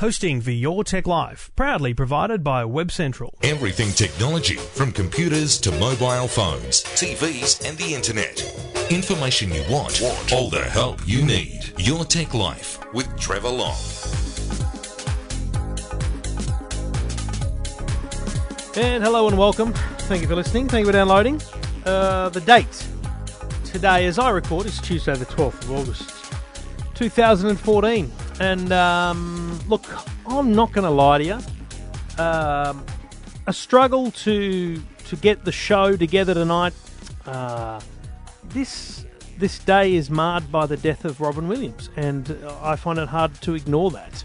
Hosting for Your Tech Life, proudly provided by Web Central. Everything technology, from computers to mobile phones, TVs, and the internet. Information you want, all the help you need. Your Tech Life with Trevor Long. And hello and welcome. Thank you for listening. Thank you for downloading. Uh, the date today, as I record, is Tuesday, the 12th of August, 2014. And um, look, I'm not going to lie to you. Um, a struggle to to get the show together tonight. Uh, this this day is marred by the death of Robin Williams, and I find it hard to ignore that.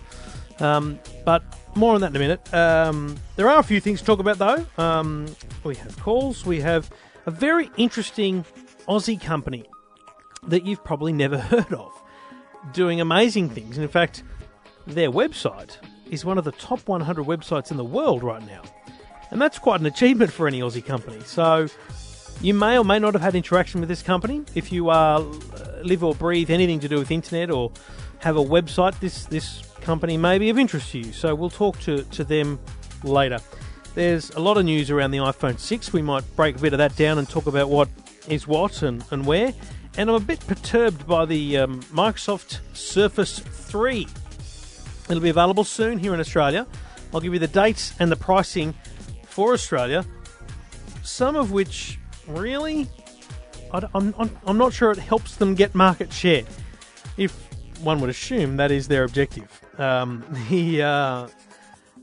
Um, but more on that in a minute. Um, there are a few things to talk about, though. Um, we have calls. We have a very interesting Aussie company that you've probably never heard of doing amazing things. And in fact, their website is one of the top 100 websites in the world right now. And that's quite an achievement for any Aussie company. So you may or may not have had interaction with this company. If you uh, live or breathe anything to do with internet or have a website, this, this company may be of interest to you. So we'll talk to, to them later. There's a lot of news around the iPhone 6. We might break a bit of that down and talk about what is what and, and where. And I'm a bit perturbed by the um, Microsoft Surface 3. It'll be available soon here in Australia. I'll give you the dates and the pricing for Australia, some of which really, I, am I'm, I'm not sure it helps them get market share. If one would assume that is their objective. Um, the uh,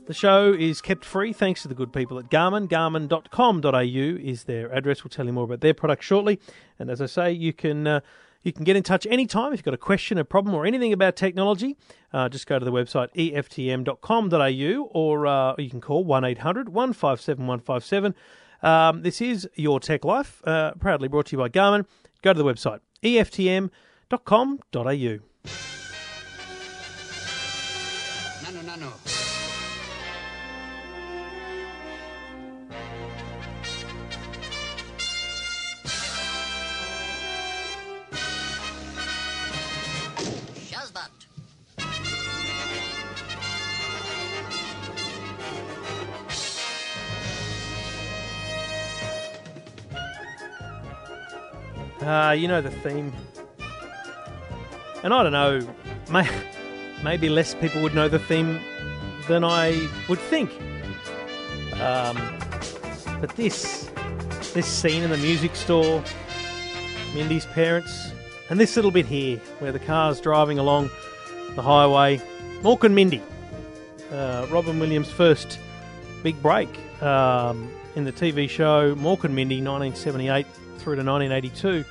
the show is kept free thanks to the good people at Garmin. Garmin.com.au is their address. We'll tell you more about their product shortly. And as I say, you can. Uh, you can get in touch anytime if you've got a question, a problem, or anything about technology. Uh, just go to the website eftm.com.au or uh, you can call 1 800 157 157. Um, this is Your Tech Life, uh, proudly brought to you by Garmin. Go to the website eftm.com.au. Uh, you know the theme. And I don't know, may, maybe less people would know the theme than I would think. Um, but this, this scene in the music store, Mindy's parents, and this little bit here where the car's driving along the highway, Mork and Mindy, uh, Robin Williams' first big break um, in the TV show Mork and Mindy, 1978 through to 1982.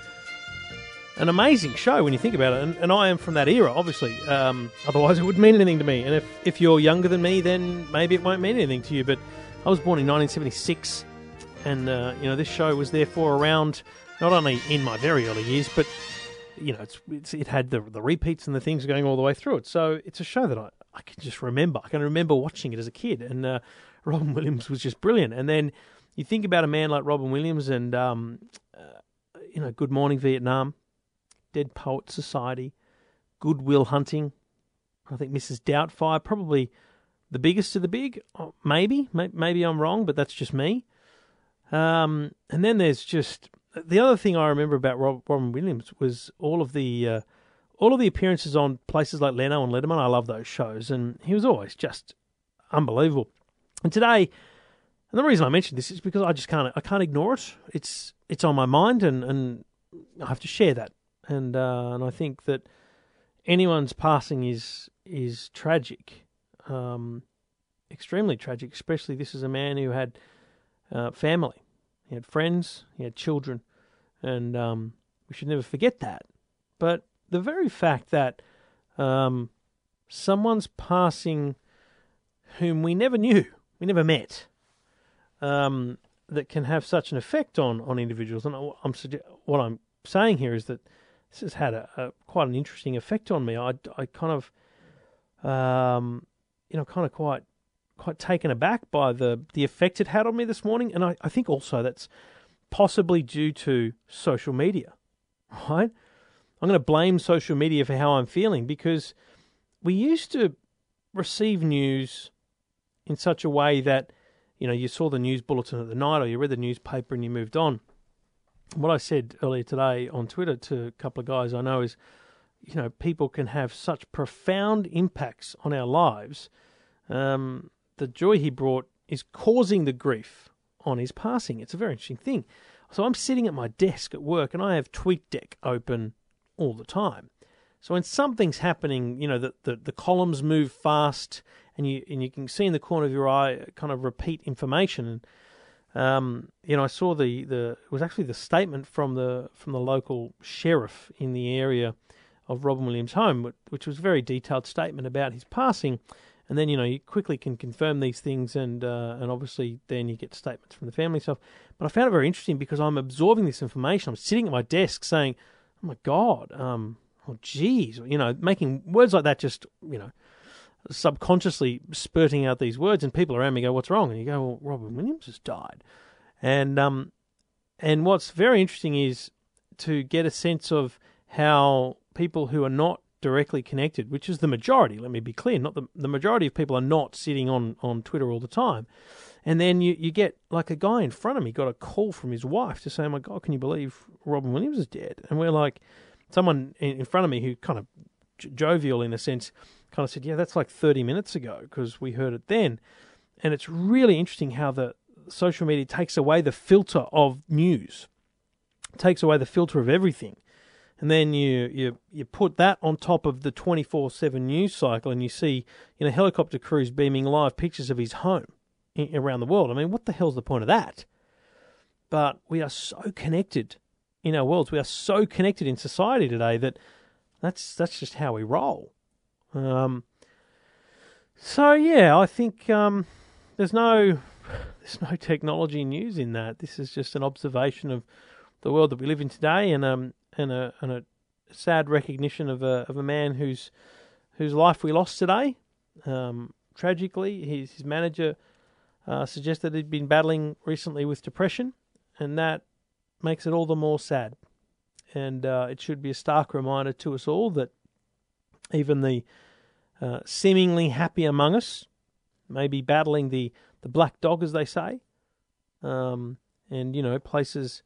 An amazing show when you think about it, and, and I am from that era, obviously. Um, otherwise, it wouldn't mean anything to me. And if, if you're younger than me, then maybe it won't mean anything to you. But I was born in 1976, and uh, you know this show was therefore around not only in my very early years, but you know it's, it's, it had the the repeats and the things going all the way through it. So it's a show that I, I can just remember. I can remember watching it as a kid, and uh, Robin Williams was just brilliant. And then you think about a man like Robin Williams and um, you know Good Morning Vietnam, Dead Poet Society, Good Will Hunting. I think Mrs. Doubtfire probably the biggest of the big. Oh, maybe, maybe I'm wrong, but that's just me. Um, and then there's just the other thing I remember about Rob, Robin Williams was all of the uh, all of the appearances on places like Leno and Letterman. I love those shows, and he was always just unbelievable. And today, and the reason I mention this is because I just can't I can't ignore it. It's it's on my mind, and, and I have to share that. And uh, and I think that anyone's passing is is tragic, um, extremely tragic. Especially this is a man who had uh, family, he had friends, he had children, and um, we should never forget that. But the very fact that um, someone's passing whom we never knew, we never met, um, that can have such an effect on, on individuals. And I'm what I'm saying here is that this has had a, a quite an interesting effect on me. I, I kind of, um, you know, kind of quite quite taken aback by the the effect it had on me this morning, and I, I think also that's possibly due to social media, right? I'm going to blame social media for how I'm feeling because we used to receive news in such a way that you know you saw the news bulletin at the night or you read the newspaper and you moved on. What I said earlier today on Twitter to a couple of guys I know is, you know, people can have such profound impacts on our lives. Um, the joy he brought is causing the grief on his passing. It's a very interesting thing. So I'm sitting at my desk at work and I have TweetDeck open all the time. So when something's happening, you know, the, the, the columns move fast and you and you can see in the corner of your eye kind of repeat information. And um, you know, I saw the, the it was actually the statement from the from the local sheriff in the area of Robin Williams' home, which was a very detailed statement about his passing. And then you know you quickly can confirm these things, and uh, and obviously then you get statements from the family stuff. But I found it very interesting because I'm absorbing this information. I'm sitting at my desk saying, "Oh my God, um, oh geez," you know, making words like that just you know subconsciously spurting out these words, and people around me go, "What's wrong?" And you go, "Well, Robin Williams has died," and um, and what's very interesting is to get a sense of how people who are not directly connected, which is the majority. Let me be clear: not the the majority of people are not sitting on on Twitter all the time. And then you, you get like a guy in front of me got a call from his wife to say, "Oh my God, can you believe Robin Williams is dead?" And we're like, someone in front of me who kind of jovial in a sense kind of said, yeah, that's like 30 minutes ago because we heard it then. And it's really interesting how the social media takes away the filter of news, takes away the filter of everything. And then you, you, you put that on top of the 24 7 news cycle, and you see you know, helicopter crews beaming live pictures of his home in, around the world. I mean, what the hell's the point of that? But we are so connected in our worlds. We are so connected in society today that that's that's just how we roll. Um, so yeah, I think um, there's no there's no technology news in that. This is just an observation of the world that we live in today, and um and a and a sad recognition of a of a man whose whose life we lost today. Um, tragically, his his manager uh, suggested he'd been battling recently with depression, and that makes it all the more sad. And uh, it should be a stark reminder to us all that even the uh, seemingly happy among us, maybe battling the, the black dog, as they say, um, and you know places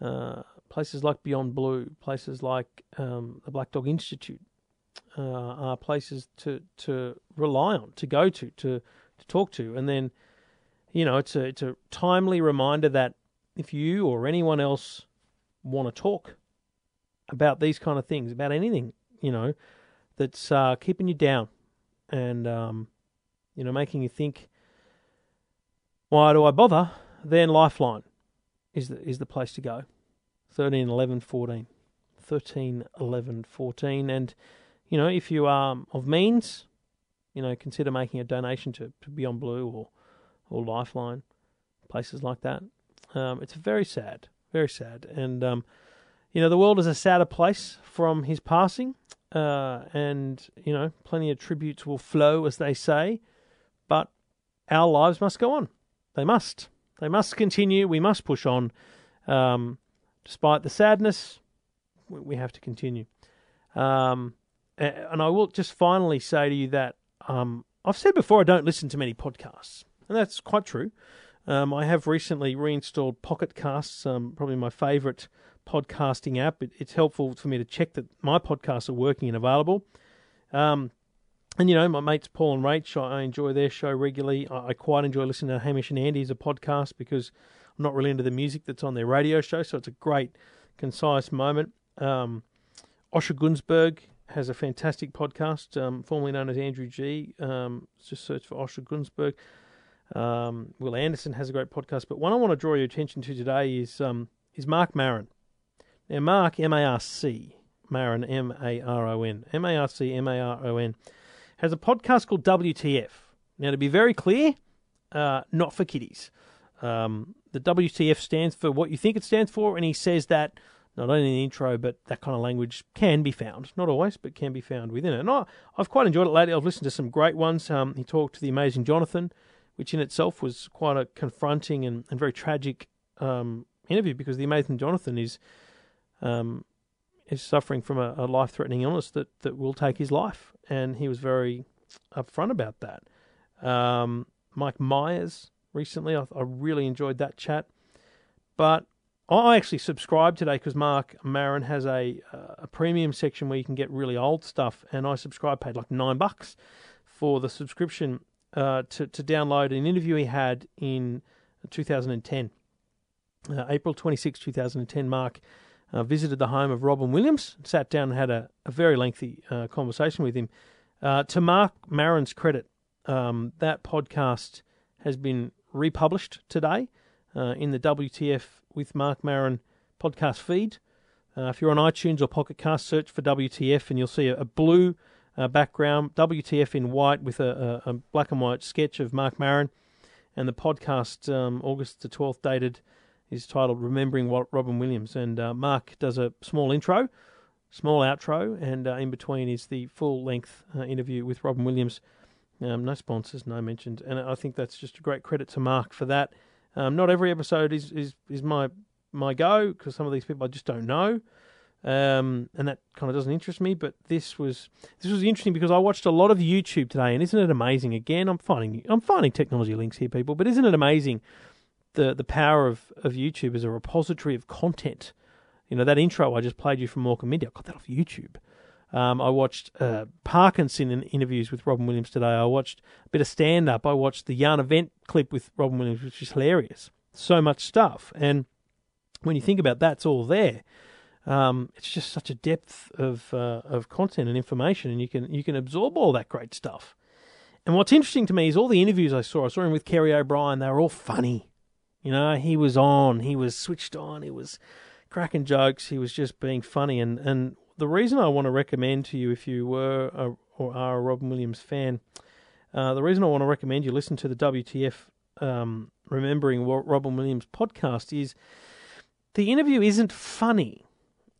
uh, places like Beyond Blue, places like um, the Black Dog Institute, uh, are places to to rely on, to go to, to to talk to, and then you know it's a it's a timely reminder that if you or anyone else want to talk about these kind of things, about anything, you know, that's uh, keeping you down and um, you know making you think, why do I bother? Then Lifeline is the is the place to go. 13, 11, 14. 13, 11, 14. And, you know, if you are of means, you know, consider making a donation to, to Beyond Blue or, or Lifeline, places like that. Um, it's very sad, very sad. And, um, you know, the world is a sadder place from his passing. Uh, and, you know, plenty of tributes will flow, as they say. But our lives must go on. They must. They must continue. We must push on. Um, despite the sadness, we have to continue. Um, and I will just finally say to you that um, I've said before I don't listen to many podcasts, and that's quite true. Um, I have recently reinstalled Pocket Casts, um, probably my favourite podcasting app. It, it's helpful for me to check that my podcasts are working and available. Um, and you know, my mates Paul and Rach, I, I enjoy their show regularly. I, I, quite enjoy listening to Hamish and Andy as a podcast because I'm not really into the music that's on their radio show, so it's a great, concise moment. Um, Osher Gunsberg has a fantastic podcast, um, formerly known as Andrew G. Um, just search for Osher Gunsberg. Um, Will Anderson has a great podcast, but one I want to draw your attention to today is um, is Marc Maron. Now, Mark, M A R C, Maron, M A R O N, M A R C, M A R O N, has a podcast called WTF. Now, to be very clear, uh, not for kiddies. Um, the WTF stands for what you think it stands for, and he says that not only in the intro, but that kind of language can be found. Not always, but can be found within it. And I, have quite enjoyed it lately. I've listened to some great ones. Um, he talked to the amazing Jonathan, which in itself was quite a confronting and, and very tragic um, interview because the amazing Jonathan is um, is suffering from a, a life threatening illness that, that will take his life. And he was very upfront about that. Um, Mike Myers recently, I, I really enjoyed that chat. But I actually subscribed today because Mark Maron has a a premium section where you can get really old stuff, and I subscribed, paid like nine bucks for the subscription uh, to to download an interview he had in 2010, uh, April 26, 2010. Mark uh, visited the home of Robin Williams, sat down and had a, a very lengthy uh, conversation with him. Uh, to Mark Maron's credit, um, that podcast has been republished today uh, in the WTF with Mark Maron podcast feed. Uh, if you're on iTunes or Pocket Cast, search for WTF and you'll see a, a blue uh, background, WTF in white with a, a, black and white sketch of Mark Maron. And the podcast, um, August the 12th, dated, is titled Remembering Robin Williams. And uh, Mark does a small intro, small outro, and uh, in between is the full length uh, interview with Robin Williams. Um, no sponsors, no mentions. And I think that's just a great credit to Mark for that. Um, not every episode is, is, is my my go because some of these people I just don't know, um, and that kind of doesn't interest me. But this was this was interesting because I watched a lot of YouTube today, and isn't it amazing? Again, I'm finding I'm finding technology links here, people, but isn't it amazing the the power of, of YouTube as a repository of content? You know that intro I just played you from and Mindy, I got that off YouTube. Um, I watched uh, Parkinson in interviews with Robin Williams today. I watched a bit of stand up. I watched the Yarn event clip with Robin Williams, which is hilarious. So much stuff. And when you think about that, it's all there. Um, it's just such a depth of uh, of content and information, and you can you can absorb all that great stuff. And what's interesting to me is all the interviews I saw. I saw him with Kerry O'Brien. They were all funny. You know, he was on. He was switched on. He was cracking jokes. He was just being funny. And and the reason I want to recommend to you, if you were a, or are a Robin Williams fan, uh, the reason I want to recommend you listen to the WTF um, Remembering Robin Williams podcast is the interview isn't funny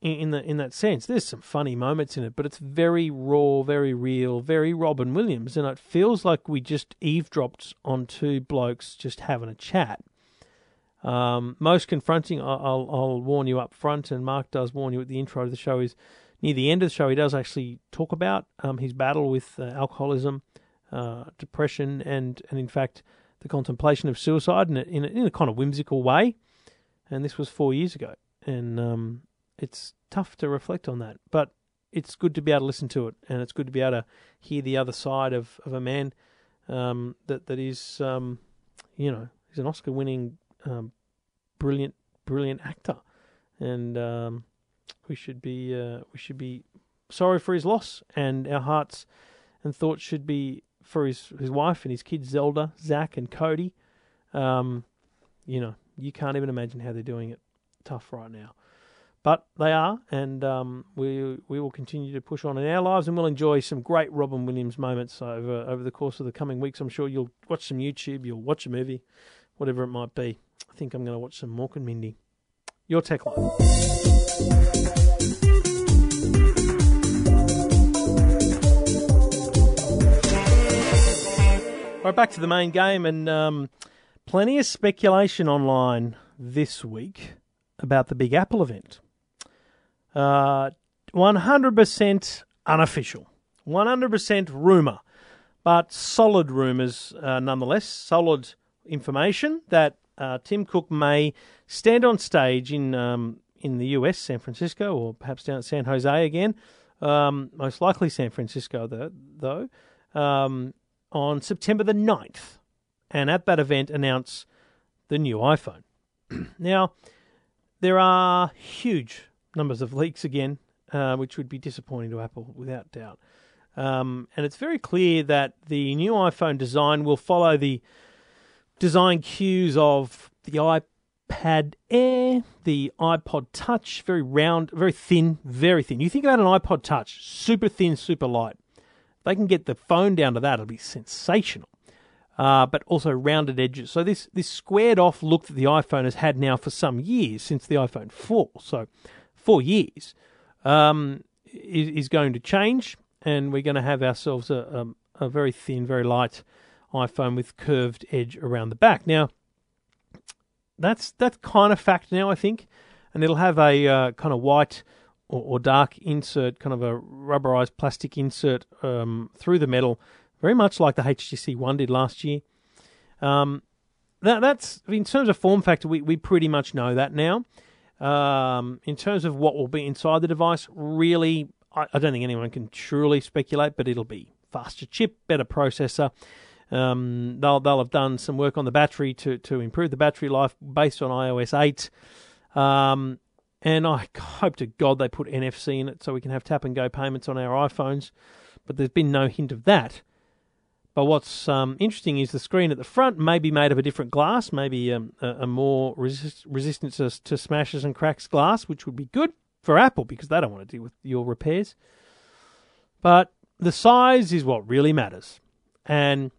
in, the in that sense. There's some funny moments in it, but it's very raw, very real, very Robin Williams, and it feels like we just eavesdropped on two blokes just having a chat. Um, most confronting, I'll, I'll warn you up front, and Mark does warn you at the intro to the show, is near the end of the show, he does actually talk about um, his battle with uh, alcoholism, uh, depression, and, and in fact, the contemplation of suicide in a, in a, in a kind of whimsical way. And this was four years ago. And um, it's tough to reflect on that. But it's good to be able to listen to it, and it's good to be able to hear the other side of, of a man um, that that is, um, you know, he's an Oscar-winning, um, brilliant, brilliant actor, and um, we should be uh, we should be sorry for his loss, and our hearts and thoughts should be for his his wife and his kids Zelda, Zach, and Cody. Um, you know, you can't even imagine how they're doing it tough right now, but they are, and um, we we will continue to push on in our lives, and we'll enjoy some great Robin Williams moments over over the course of the coming weeks. I'm sure you'll watch some YouTube, you'll watch a movie, whatever it might be. I think I'm going to watch some Mork and Mindy. Your tech. All right, back to the main game, and um, plenty of speculation online this week about the Big Apple event. Uh, 100% unofficial, 100% rumour, but solid rumours uh, nonetheless, solid information that uh, Tim Cook may stand on stage in um, in the US, San Francisco, or perhaps down at San Jose again. Um, most likely San Francisco, though, um, on September the 9th, and at that event announce the new iPhone. now, there are huge numbers of leaks again, uh, which would be disappointing to Apple without doubt. Um, and it's very clear that the new iPhone design will follow the design cues of the iPad Air, the iPod Touch, very round, very thin, very thin. You think about an iPod Touch, super thin, super light they can get the phone down to that, it'll be sensational. Uh, but also rounded edges. So this this squared off look that the iPhone has had now for some years since the iPhone 4, so four years, um, is, is, going to change, and we're going to have ourselves a, a, a very thin, very light iPhone with curved edge around the back. Now, that's that's kind of fact now, I think, and it'll have a uh, kind of white or, or, dark insert, kind of a rubberized plastic insert um, through the metal very much like the HTC One did last year. Um, that, that's in terms of form factor, we, we pretty much know that now. Um, in terms of what will be inside the device, really, I, I, don't think anyone can truly speculate, but it'll be faster chip, better processor. Um, they'll they'll have done some work on the battery to to improve the battery life based on iOS eight. Um, and I hope to God they put NFC in it so we can have tap and go payments on our iPhones. But there's been no hint of that. But what's um, interesting is the screen at the front may be made of a different glass, maybe um, a, a, more resist- to, to, smashes and cracks glass, which would be good for Apple because they don't want to deal with your repairs. But the size is what really matters. And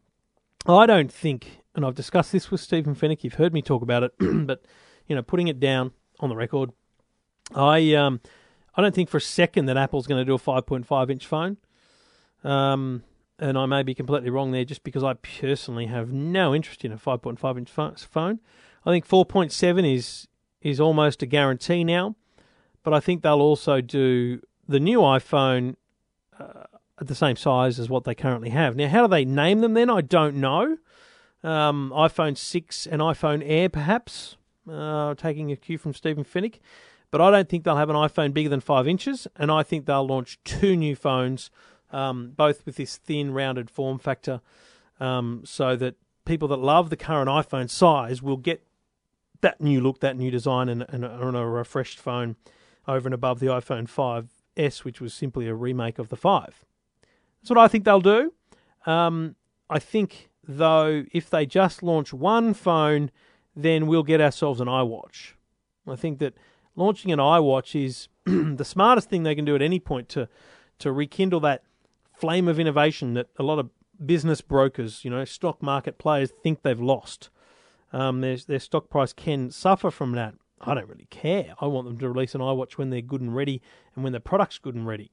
I don't think, and I've discussed this with Stephen Fenech, you've heard me talk about it, but you know, putting it down on the record, I um, I don't think for a second that Apple's going to do a 5.5 inch phone. Um, and I may be completely wrong there just because I personally have no interest in a 5.5 inch phone. I think 4.7 is is almost a guarantee now, but I think they'll also do the new iPhone uh, the same size as what they currently have. Now, how do they name them then? I don't know. Um, iPhone 6 and iPhone Air, perhaps, uh, taking a cue from Stephen Fenech. But I don't think they'll have an iPhone bigger than 5 inches, and I think they'll launch two new phones um, both with this thin, rounded form factor, um, so that people that love the current iPhone size will get that new look, that new design, and, and on a refreshed phone over and above the iPhone 5S, which was simply a remake of the 5. That's what I think they'll do. Um, I think, though, if they just launch one phone, then we'll get ourselves an iWatch. I think that launching an iWatch is the smartest thing they can do at any point to to rekindle that flame of innovation that a lot of business brokers, you know, stock market players think they've lost. Um, their, their stock price can suffer from that. I don't really care. I want them to release an iWatch when they're good and ready and when the product's good and ready.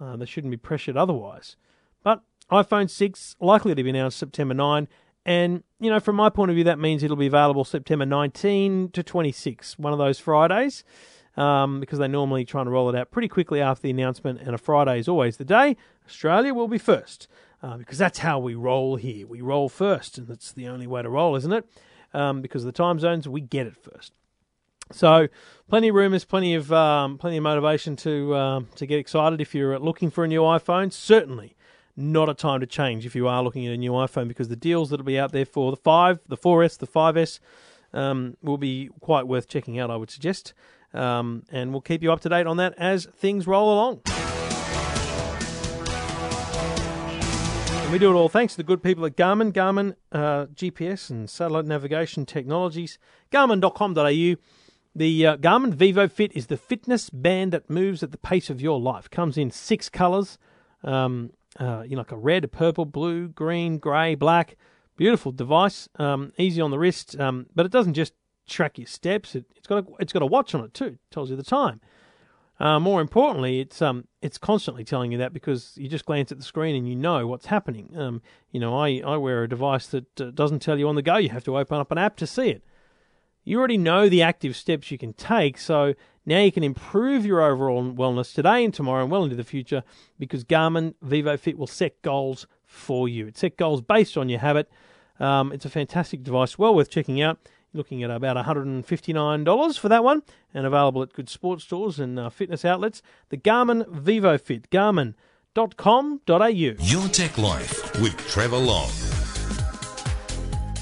Uh, they shouldn't be pressured otherwise. But iPhone 6 likely to be announced September 9. And, you know, from my point of view, that means it'll be available September 19 to 26, one of those Fridays um, because they normally try and roll it out pretty quickly after the announcement, and a Friday is always the day. Australia will be first uh, because that's how we roll here. We roll first, and that's the only way to roll, isn't it? Um, because of the time zones, we get it first. So, plenty of rumours, plenty of um, plenty of motivation to um, to get excited if you're looking for a new iPhone. Certainly, not a time to change if you are looking at a new iPhone because the deals that'll be out there for the five, the 4S, the 5S um, will be quite worth checking out. I would suggest. Um, and we'll keep you up to date on that as things roll along. And we do it all thanks to the good people at Garmin, Garmin uh, GPS and satellite navigation technologies, garmin.com.au. The uh, Garmin Vivofit is the fitness band that moves at the pace of your life. Comes in six colors, um, uh, you know, like a red, a purple, blue, green, grey, black. Beautiful device, um, easy on the wrist, um, but it doesn't just track your steps. It, has got a, it's got a watch on it too. It tells you the time. Uh, more importantly, it's um it's constantly telling you that because you just glance at the screen and you know what's happening. Um, you know, I I wear a device that uh, doesn't tell you on the go. You have to open up an app to see it. You already know the active steps you can take, so now you can improve your overall wellness today and tomorrow and well into the future because Garmin Vivofit will set goals for you. It set goals based on your habit. Um, it's a fantastic device, well worth checking out looking at about $159 for that one, and available at good sports stores and uh, fitness outlets. The Garmin Vivofit, garmin.com.au. Your Tech Life with Trevor Long.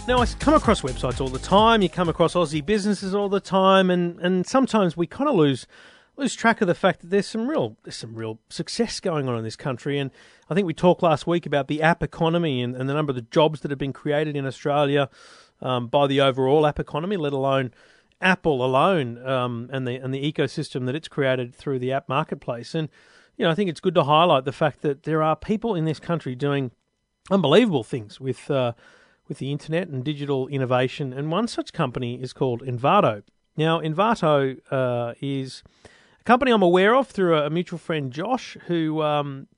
Now, I come across websites all the time. You come across Aussie businesses all the time, and, and sometimes we kind of lose lose track of the fact that there's some real there's some real success going on in this country. And I think we talked last week about the app economy and, and the number of the jobs that have been created in Australia um, by the overall app economy, let alone Apple alone um, and the and the ecosystem that it's created through the app marketplace. And you know, I think it's good to highlight the fact that there are people in this country doing unbelievable things with uh, with the internet and digital innovation. And one such company is called Envato. Now, Envato uh, is a company I'm aware of through a, mutual friend, Josh, who um,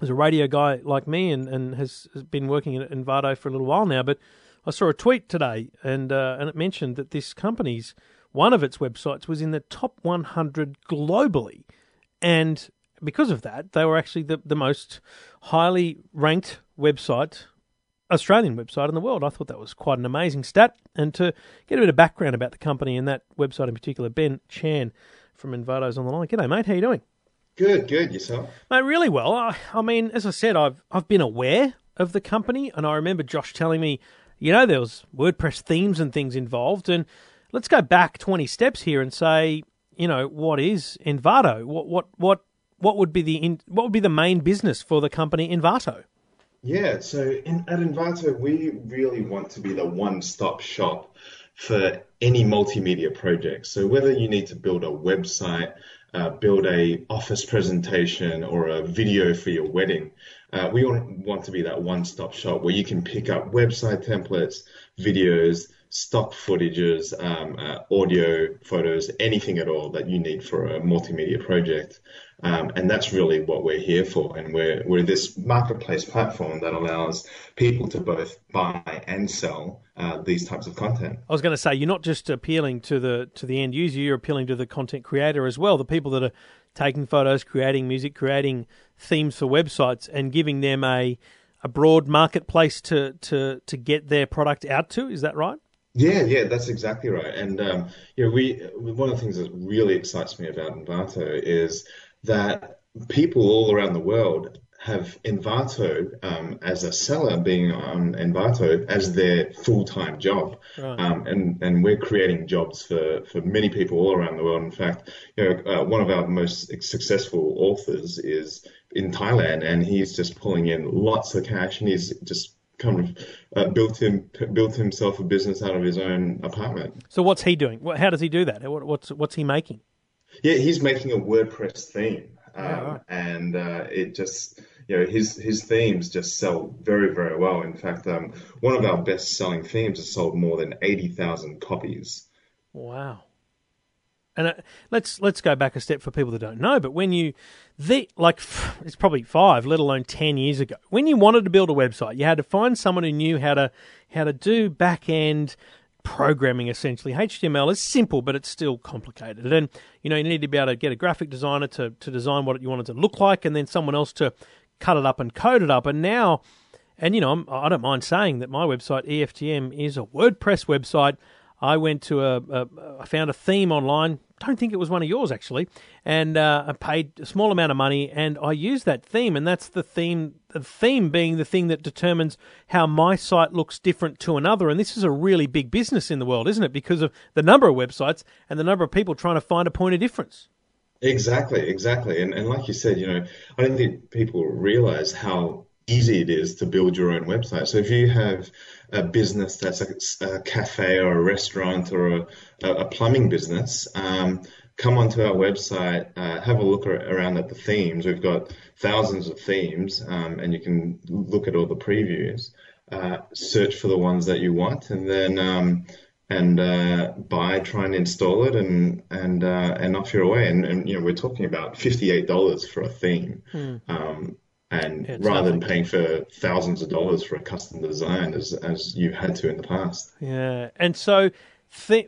is a radio guy like me and, and has, been working at Envato for a little while now. But I saw a tweet today, and uh, and it mentioned that this company's one of its websites was in the top 100 globally, and because of that, they were actually the, the most highly ranked website, Australian website in the world. I thought that was quite an amazing stat. And to get a bit of background about the company and that website in particular, Ben Chan from Envato's on the line. G'day, mate. How you doing? Good, good. Yourself? Mate, really well. I, I mean, as I said, I've I've been aware of the company, and I remember Josh telling me, you know, there was WordPress themes and things involved. And let's go back twenty steps here and say, you know, what is Envato? What what what what would be the in, what would be the main business for the company Envato? Yeah, so in, at Envato, we really want to be the one-stop shop for any multimedia project. So whether you need to build a website, uh, build a office presentation or a video for your wedding. Uh, we want to be that one-stop shop where you can pick up website templates, videos, stock footages, um, uh, audio, photos, anything at all that you need for a multimedia project. Um, and that's really what we're here for. And we're, we're this marketplace platform that allows people to both buy and sell uh, these types of content. I was going to say you're not just appealing to the to the end user, you're appealing to the content creator as well, the people that are taking photos, creating music, creating themes for websites, and giving them a a broad marketplace to to to get their product out to. Is that right? Yeah, yeah, that's exactly right. And um, you know, we one of the things that really excites me about Envato is that people all around the world have Envato um, as a seller, being on Envato as their full-time job, right. um, and and we're creating jobs for, for many people all around the world. In fact, you know, uh, one of our most successful authors is in Thailand, and he's just pulling in lots of cash, and he's just kind of uh, built him built himself a business out of his own apartment. So what's he doing? How does he do that? What's what's he making? Yeah, he's making a WordPress theme, um, right. and uh, it just you know his his themes just sell very very well. In fact, um, one of our best selling themes has sold more than eighty thousand copies. Wow. And uh, let's let's go back a step for people that don't know. But when you, the like, it's probably five, let alone ten years ago, when you wanted to build a website, you had to find someone who knew how to how to do back end programming essentially. HTML is simple, but it's still complicated. And you know, you need to be able to get a graphic designer to, to design what you want it to look like, and then someone else to cut it up and code it up. And now, and you know, I'm, I do not mind saying that my website EFTM is a WordPress website. I went to a, a I found a theme online. Don't think it was one of yours actually, and uh, I paid a small amount of money, and I used that theme, and that's the theme. The theme being the thing that determines how my site looks different to another, and this is a really big business in the world, isn't it? Because of the number of websites and the number of people trying to find a point of difference. Exactly, exactly, and and like you said, you know, I don't think people realize how easy it is to build your own website. So if you have a business that's a, a cafe or a restaurant or a, a plumbing business, um, come onto our website, uh, have a look around at the themes. We've got thousands of themes, um, and you can look at all the previews. Uh, search for the ones that you want, and then um, and uh, buy, try and install it, and and uh, and off you're away. And, and you know we're talking about fifty eight dollars for a theme. Mm. Um, and yeah, rather than paying for thousands of dollars for a custom design as as you had to in the past. Yeah, and so the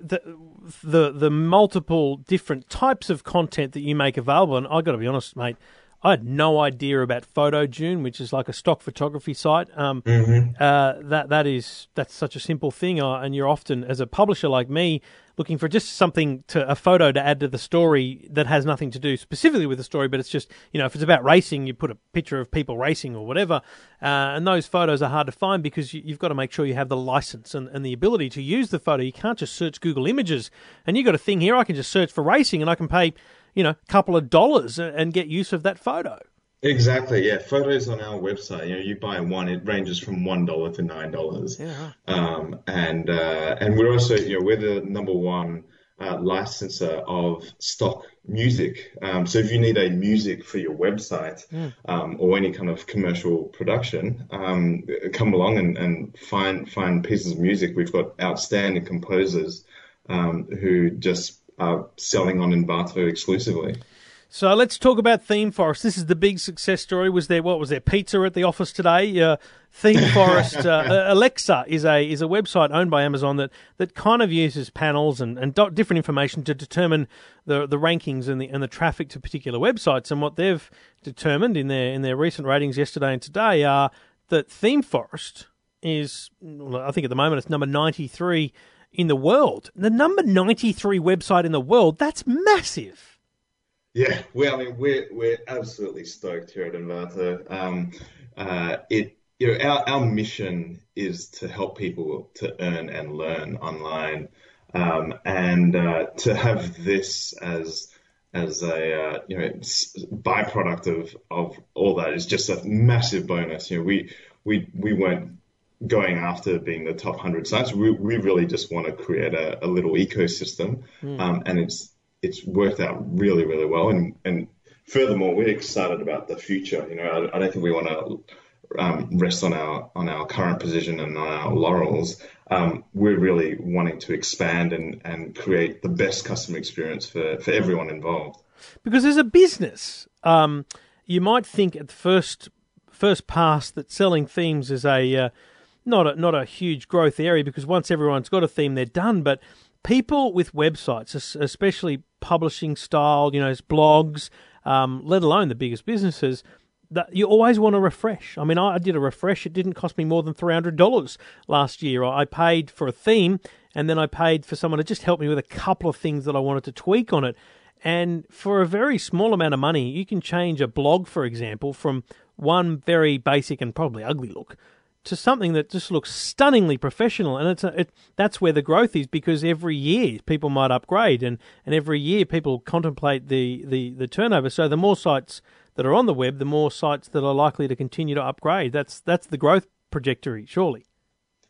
the the multiple different types of content that you make available, and I got to be honest, mate. I had no idea about PhotoDune, which is like a stock photography site. Um, mm-hmm. uh, that that is that's such a simple thing, uh, and you're often as a publisher like me looking for just something to a photo to add to the story that has nothing to do specifically with the story, but it's just you know if it's about racing, you put a picture of people racing or whatever, uh, and those photos are hard to find because you, have got to make sure you have the license and, and the ability to use the photo. You can't just search Google Images, and you have got a thing here. I can just search for racing, and I can pay you know a couple of dollars and get use of that photo. Exactly, yeah. Photos on our website, you know, you buy one, it ranges from one dollar to nine dollars. Yeah. Um, and uh, and we're also, you know, we're the number one uh, licenser of stock music. Um, so if you need a music for your website mm. um, or any kind of commercial production, um, come along and, and find find pieces of music. We've got outstanding composers um, who just are selling on Envato exclusively. So let's talk about ThemeForest. This is the big success story. Was there what was there pizza at the office today? Uh, ThemeForest uh, Alexa is a is a website owned by Amazon that, that kind of uses panels and, and do- different information to determine the the rankings and the and the traffic to particular websites. And what they've determined in their in their recent ratings yesterday and today are that ThemeForest is I think at the moment it's number ninety three in the world. The number ninety three website in the world. That's massive. Yeah, well, I mean, we're we're absolutely stoked here at Envato. Um, uh, it you know our our mission is to help people to earn and learn online, um, and uh, to have this as as a uh, you know byproduct of of all that is just a massive bonus. You know, we we we weren't going after being the top 100 sites. We, we really just want to create a, a little ecosystem. Mm. Um, and it's it's worked out really, really well. And, and furthermore, we're excited about the future. You know, I, I don't think we want to um, rest on our on our current position and on our laurels. Um, we're really wanting to expand and, and create the best customer experience for, for everyone involved. Because as a business, um, you might think at the first first pass that selling themes is a uh, not a not a huge growth area because once everyone's got a theme, they're done. But people with websites, especially publishing style, you know, blogs, um, let alone the biggest businesses, that you always want to refresh. I mean, I did a refresh. It didn't cost me more than three hundred dollars last year. I paid for a theme, and then I paid for someone to just help me with a couple of things that I wanted to tweak on it. And for a very small amount of money, you can change a blog, for example, from one very basic and probably ugly look to something that just looks stunningly professional. And it's a, it, that's where the growth is because every year people might upgrade and, and every year people contemplate the, the, the turnover. So the more sites that are on the web, the more sites that are likely to continue to upgrade. That's, that's the growth trajectory, surely.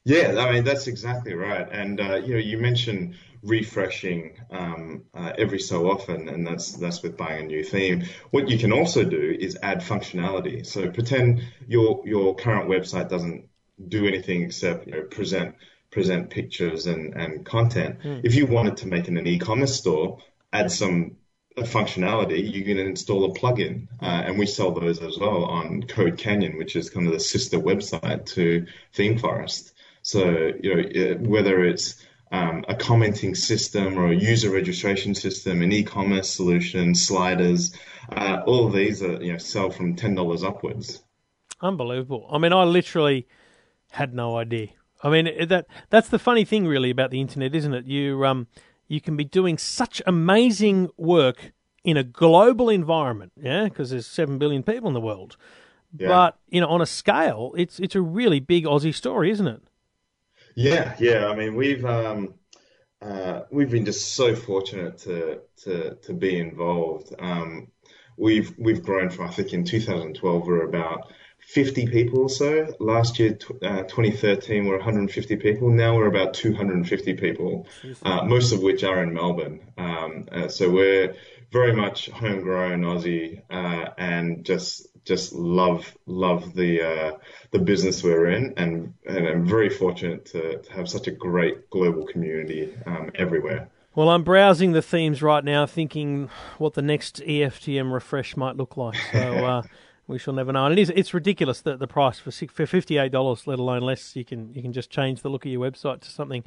Yeah, I mean that's exactly right. And uh, you know, you mentioned refreshing um, uh, every so often, and that's that's with buying a new theme. What you can also do is add functionality. So pretend your your current website doesn't do anything except you know present present pictures and and content. Mm. If you wanted to make it an e-commerce store, add some functionality, you can install a plugin, uh, and we sell those as well on CodeCanyon, which is kind of the sister website to ThemeForest. So, you know, whether it's um, a commenting system or a user registration system, an e-commerce solution, sliders, uh, all of these are, you know, sell from ten dollars upwards. Unbelievable. I mean, I literally had no idea. I mean, that that's the funny thing, really, about the internet, isn't it? You um, you can be doing such amazing work in a global environment, yeah, because there's seven billion people in the world. Yeah. But you know, on a scale, it's it's a really big Aussie story, isn't it? Yeah, yeah. I mean, we've um, uh, we've been just so fortunate to to to be involved. Um, we've we've grown from I think in 2012 we we're about 50 people or so. Last year, uh, 2013, we're 150 people. Now we're about 250 people, uh, most of which are in Melbourne. Um, uh, so we're very much homegrown Aussie, uh, and just just love love the uh, the business we're in, and and I'm very fortunate to, to have such a great global community um, everywhere. Well, I'm browsing the themes right now, thinking what the next EFTM refresh might look like. So uh, we shall never know. And it is it's ridiculous that the price for for fifty eight dollars, let alone less, you can you can just change the look of your website to something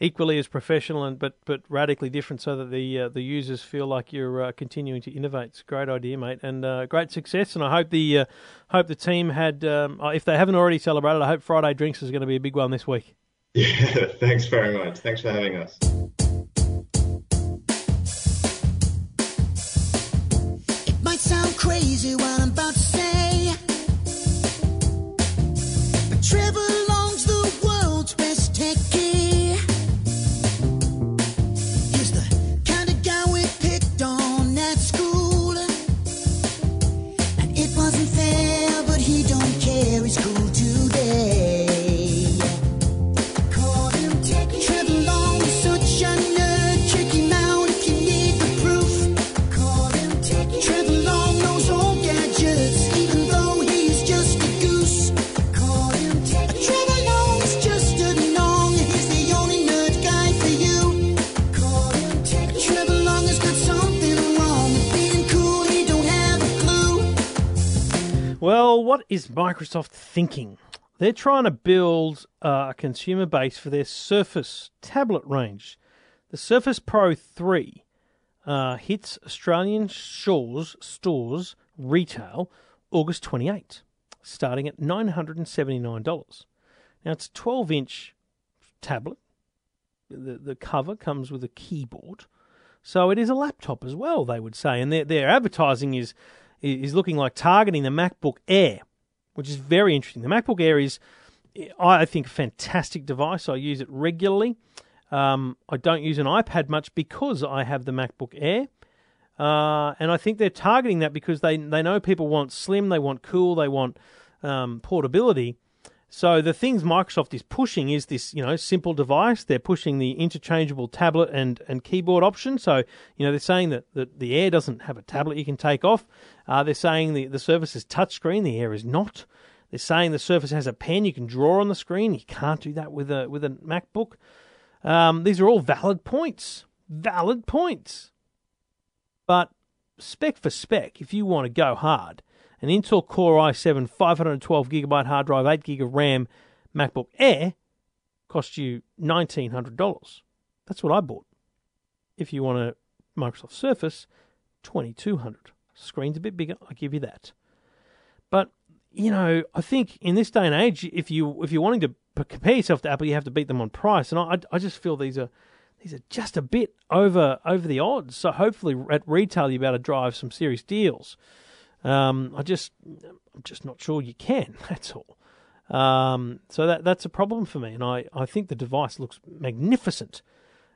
equally as professional and but but radically different, so that the uh, the users feel like you're uh, continuing to innovate. It's a great idea, mate, and uh, great success. And I hope the uh, hope the team had, um, uh, if they haven't already celebrated, I hope Friday drinks is going to be a big one this week. Yeah, thanks very much. Thanks for having us. It might sound crazy what I'm about to say, but Trevor. Microsoft thinking? They're trying to build uh, a consumer base for their Surface tablet range. The Surface Pro 3 uh, hits Australian shores stores retail August 28, starting at $979. Now it's a 12 inch tablet. The, the cover comes with a keyboard. So it is a laptop as well, they would say. And their, their advertising is, is looking like targeting the MacBook Air, which is very interesting. The MacBook Air is, I think, a fantastic device. I use it regularly. Um, I don't use an iPad much because I have the MacBook Air. Uh, and I think they're targeting that because they, they know people want slim, they want cool, they want um, portability. So the things Microsoft is pushing is this, you know, simple device. They're pushing the interchangeable tablet and, and keyboard option. So, you know, they're saying that, that the Air doesn't have a tablet you can take off. Uh, they're saying the, the Surface is touchscreen. The Air is not. They're saying the Surface has a pen you can draw on the screen. You can't do that with a with a MacBook. Um, these are all valid points. Valid points. But spec for spec, if you want to go hard, an Intel Core i7 512GB hard drive, 8 gig of RAM MacBook Air costs you $1,900. That's what I bought. If you want a Microsoft Surface, 2200 Screen's a bit bigger, I give you that. But, you know, I think in this day and age, if, you, if you're wanting to compare yourself to Apple, you have to beat them on price. And I, I just feel these are these are just a bit over over the odds. So hopefully at retail you'll be able to drive some serious deals. Um, I just I'm just not sure you can. That's all. Um, so that that's a problem for me, and I, I think the device looks magnificent,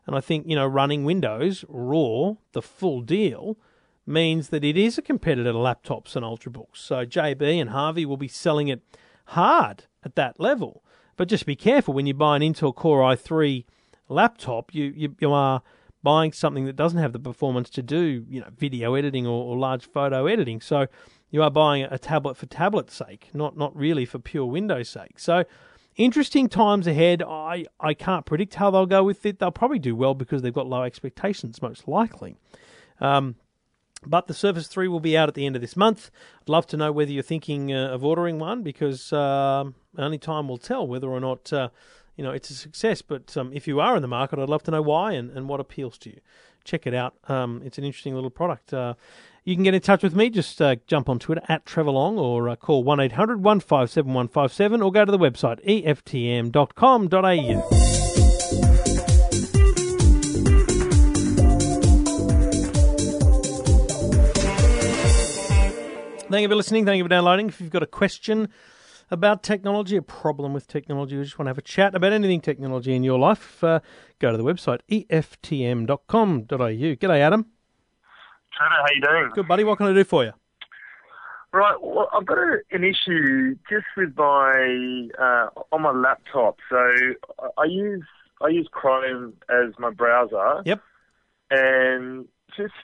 and I think you know running Windows raw the full deal means that it is a competitor to laptops and ultrabooks. So JB and Harvey will be selling it hard at that level, but just be careful when you buy an Intel Core i3 laptop. You you, you are buying something that doesn't have the performance to do, you know, video editing or, or large photo editing. So you are buying a tablet for tablet's sake, not not really for pure Windows sake. So interesting times ahead. I, I can't predict how they'll go with it. They'll probably do well because they've got low expectations, most likely. Um, but the Surface 3 will be out at the end of this month. I'd love to know whether you're thinking uh, of ordering one because uh, only time will tell whether or not uh, you know it's a success. But um, if you are in the market, I'd love to know why and, and what appeals to you. Check it out. Um, it's an interesting little product. Uh, you can get in touch with me. Just uh, jump on Twitter at Trevor Long or uh, call 1 800 157 157 or go to the website eftm.com.au. Thank you for listening. Thank you for downloading. If you've got a question, about technology, a problem with technology, or just want to have a chat about anything technology in your life, uh, go to the website eftm.com.au. G'day, Adam. Trevor, how you doing? Good, buddy. What can I do for you? Right, well, I've got a, an issue just with my uh, on my laptop. So I use I use Chrome as my browser. Yep. And just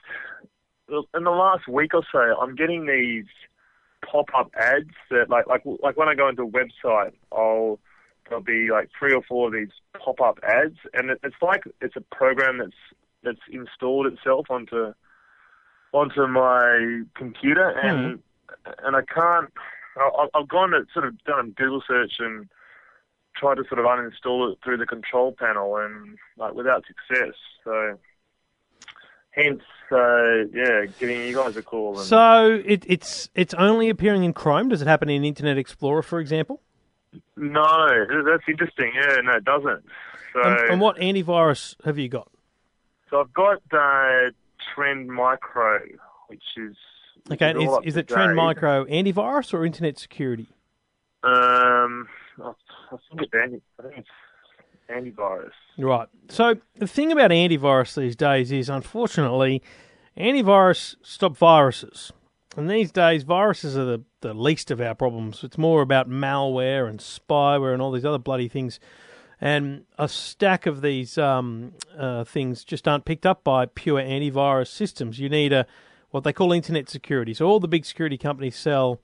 in the last week or so, I'm getting these pop-up ads that like like like when I go into a website, I'll there'll be like three or four of these pop-up ads, and it, it's like it's a program that's that's installed itself onto onto my computer, and mm. and I can't. I, I've gone to sort of done a Google search and tried to sort of uninstall it through the control panel, and like without success. So hence, uh, yeah, giving you guys a call. And... So it, it's it's only appearing in Chrome. Does it happen in Internet Explorer, for example? No, that's interesting. Yeah, no, it doesn't. So, and, and what antivirus have you got? So I've got uh, Trend Micro, which is okay. Is, is, is it Trend Micro antivirus or Internet security? Um, I think it's anti. I think it's antivirus. Right. So the thing about antivirus these days is, unfortunately, antivirus stop viruses. And these days, viruses are the, the least of our problems. It's more about malware and spyware and all these other bloody things. And a stack of these um, uh, things just aren't picked up by pure antivirus systems. You need a what they call internet security. So all the big security companies sell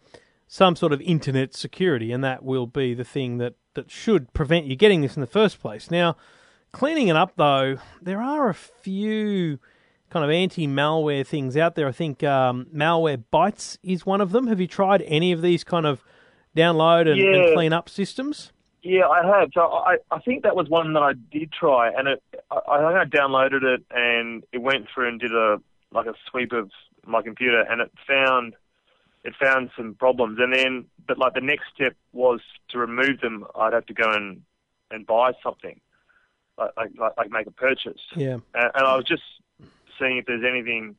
some sort of internet security, and that will be the thing that that should prevent you getting this in the first place. Now, cleaning it up though, there are a few kind of anti-malware things out there. I think um, Malwarebytes is one of them. Have you tried any of these kind of download and, and clean up systems? Yeah, I have. So I, I think that was one that I did try, and it, I, I think I downloaded it, and it went through and did a like a sweep of my computer, and it found it found some problems, and then but like the next step was to remove them. I'd have to go and and buy something, like like, like, make a purchase, Yeah. and, and I was just seeing if there's anything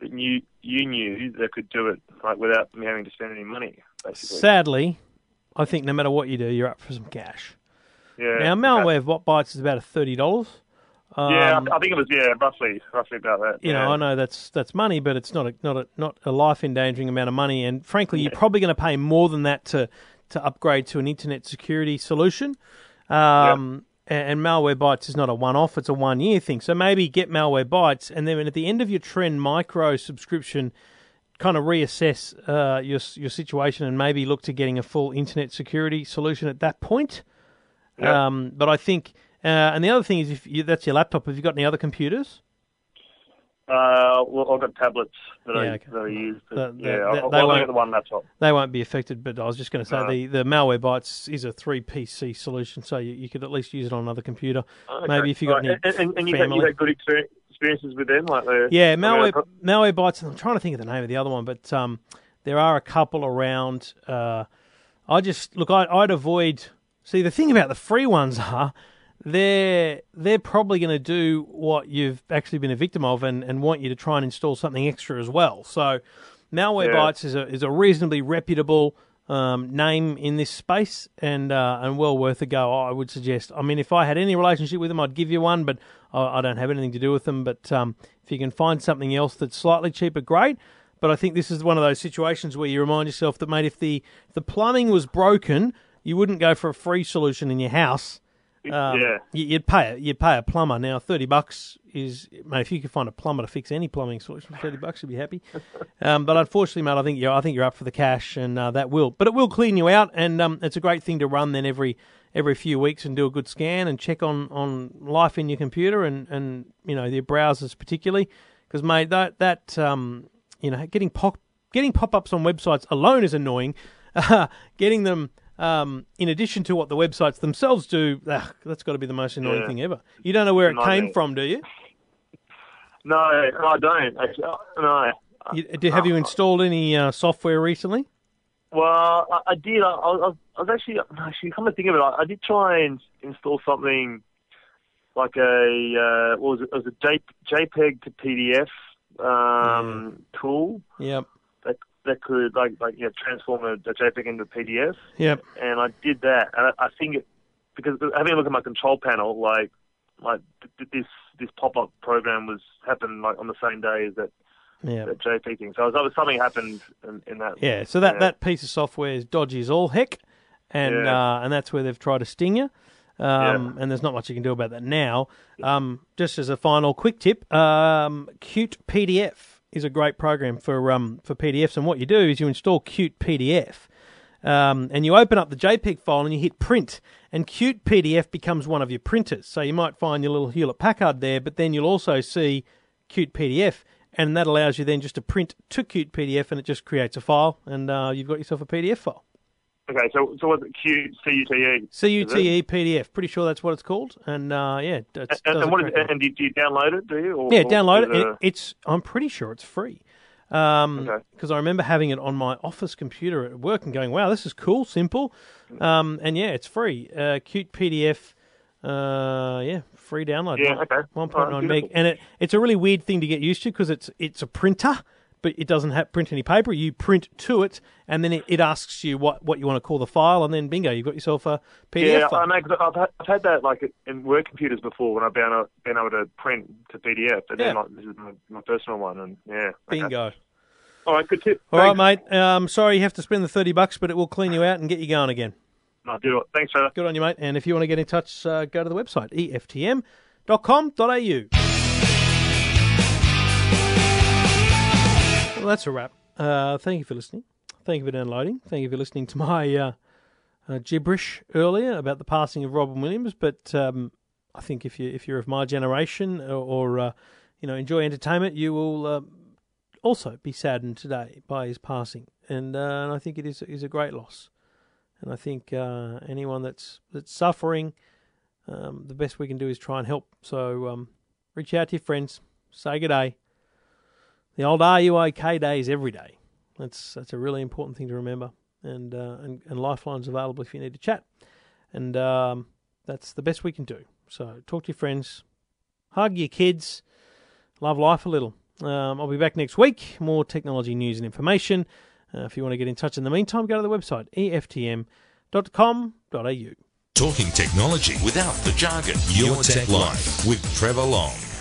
that you you knew that could do it like without me having to spend any money, basically. Sadly, I think no matter what you do, you're up for some cash. yeah. Now, malware bot bites is about thirty dollars. Yeah, Um, I think it was yeah, roughly, roughly about that. you yeah. know, I know that's that's money, but it's not a not a not a life endangering amount of money. And frankly, you're probably going to pay more than that to to upgrade to an internet security solution. Um, and, and Malwarebytes is not a one off; it's a one year thing. So maybe get Malwarebytes, and then at the end of your Trend Micro subscription, kind of reassess uh, your your situation, and maybe look to getting a full internet security solution at that point. Yeah. Um, but I think, uh, and the other thing is, if you, that's your laptop, have you got any other computers? Uh, well, I've got tablets that, Yeah, I, okay. that I use. But, The- the- yeah, the- I, they only won't- the one laptop. They won't be affected, but I was just going to say No. the, the Malwarebytes is a three PC solution, so you, you could at least use it on another computer. Okay. Maybe if you got Right, any and, and, and you've, had, good experience, experiences with them, like the Yeah, malware I Malwarebytes. I'm trying to think of the name of the other one, but um, there are a couple around. Uh, I just look. I, I'd avoid. See, the thing about the free ones are they're they're probably going to do what you've actually been a victim of, and, and want you to try and install something extra as well. So, malware Yeah. is a is a reasonably reputable. Um, name in this space and uh, and well worth a go. I would suggest. I mean, if I had any relationship with them, I'd give you one, but I, I don't have anything to do with them. But um, if you can find something else that's slightly cheaper, great. But I think this is one of those situations where you remind yourself that, mate, if the if the plumbing was broken, you wouldn't go for a free solution in your house. Um, yeah. you- you'd pay. You'd pay a plumber. Now, thirty bucks is, mate. If you could find a plumber to fix any plumbing solution, for thirty bucks, you'd be happy. Um, but unfortunately, mate, I think you're, I think you're up for the cash, and uh, that will. But it will clean you out, and um, it's a great thing to run then every every few weeks and do a good scan and check on, on life in your computer and, and you know your browsers particularly, because mate, that that um, you know getting pop getting pop ups on websites alone is annoying. getting them um, in addition to what the websites themselves do, ugh, that's got to be the most annoying Yeah. thing ever. You don't know where it came from, do you? No, I don't. Actually, Uh, no. you do, have you installed any uh, software recently? Well, I, I did. I, I, was, I was actually actually come to think of it, I, I did try and install something like a uh, what was it? It was a JPEG to PDF um, tool Yep. That could like like you know, transform a, a JPEG into a PDF. Yep. and I did that, and I, I think it because having a look at my control panel, like like th- th- this this pop up program was happened like on the same day as that Yeah. that JP thing. So it was, something happened in, in that. Yeah. So that, Yeah. that piece of software is dodgy as all heck, and Yeah. uh, and that's where they've tried to sting you. Um, And there's not much you can do about that now. Um, just as a final quick tip, um, Qt PDF is a great program for um, for PDFs. And what you do is you install CutePDF, um, and you open up the JPEG file and you hit print, and CutePDF becomes one of your printers. So you might find your little Hewlett Packard there, but then you'll also see CutePDF, and that allows you then just to print to CutePDF, and it just creates a file, and uh, you've got yourself a PDF file. Okay, so so was it Q C U T E? C-U-T-E PDF. Pretty sure that's what it's called. And uh, yeah, it does And, and what is, great and do you, do you download it? Do you? Or, yeah, download it. a- it. It's I'm pretty sure it's free. Um, Okay. because I remember having it on my office computer at work and going, "Wow, this is cool, simple." Um, and yeah, it's free. Uh, CutePDF. Uh, yeah, free download. Yeah, okay. 1.9 Alright, meg, and it it's a really weird thing to get used to because it's it's a printer, but it doesn't have print any paper. You print to it, and then it, it asks you what, what you want to call the file, and then bingo, you've got yourself a PDF Yeah, file. I know. 'cause I've had, I've had that like in work computers before when I've been able, been able to print to PDF, and then Yeah. like this is my, my personal one, and yeah. okay. Bingo. All right, good tip. All right, Thanks. mate. Um, sorry you have to spend the 30 bucks, but it will clean you out and get you going again. No, do it. Thanks, Trevor. Good on you, mate. And if you want to get in touch, uh, go to the website, eftm.com.au. Well, that's a wrap. Uh, thank you for listening. Thank you for downloading. Thank you for listening to my uh, uh, gibberish earlier about the passing of Robin Williams. But um, I think if you if you're of my generation or, or uh, you know enjoy entertainment, you will uh, also be saddened today by his passing. And, uh, and I think it is is a great loss. And I think anyone that's that's suffering, um, the best we can do is try and help. So um, reach out to your friends, say good day. The old "Are you okay?" day is every day. That's that's a really important thing to remember. And uh, and, and Lifeline's available if you need to chat. And um, that's the best we can do. So talk to your friends, hug your kids, love life a little. Um, I'll be back next week. More technology news and information. Uh, if you want to get in touch in the meantime, go to the website eftm.com.au. Talking technology without the jargon. Your Tech Life with Trevor Long.